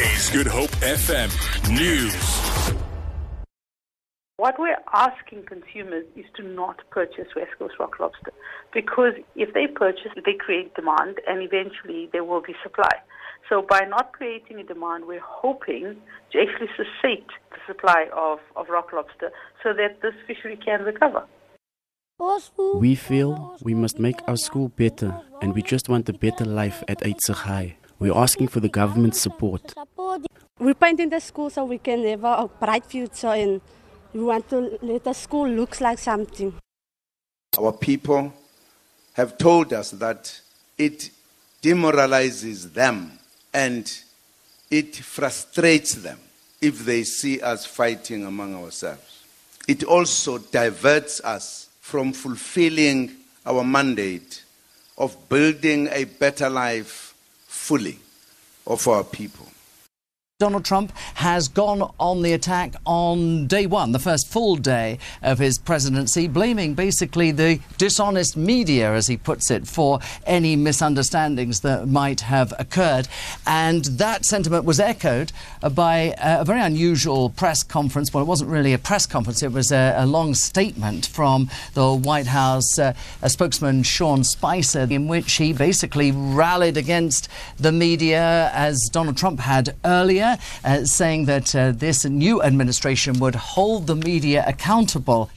is Good Hope FM News. What we're asking consumers is to not purchase West Coast rock lobster because if they purchase, they create demand and eventually there will be supply. So by not creating a demand, we're hoping to actually sustain the supply of, of rock lobster so that this fishery can recover. We feel we must make our school better and we just want a better life at Eitzig High. We're asking for the government's support. We're painting the school so we can have a bright future and we want to let the school look like something. Our people have told us that it demoralizes them and it frustrates them if they see us fighting among ourselves. It also diverts us from fulfilling our mandate of building a better life fully of our people. Donald Trump has gone on the attack on day one, the first full day of his presidency, blaming basically the dishonest media, as he puts it, for any misunderstandings that might have occurred. And that sentiment was echoed by a very unusual press conference. Well, it wasn't really a press conference, it was a, a long statement from the White House uh, spokesman Sean Spicer, in which he basically rallied against the media as Donald Trump had earlier uh, saying that uh, this new administration would hold the media accountable.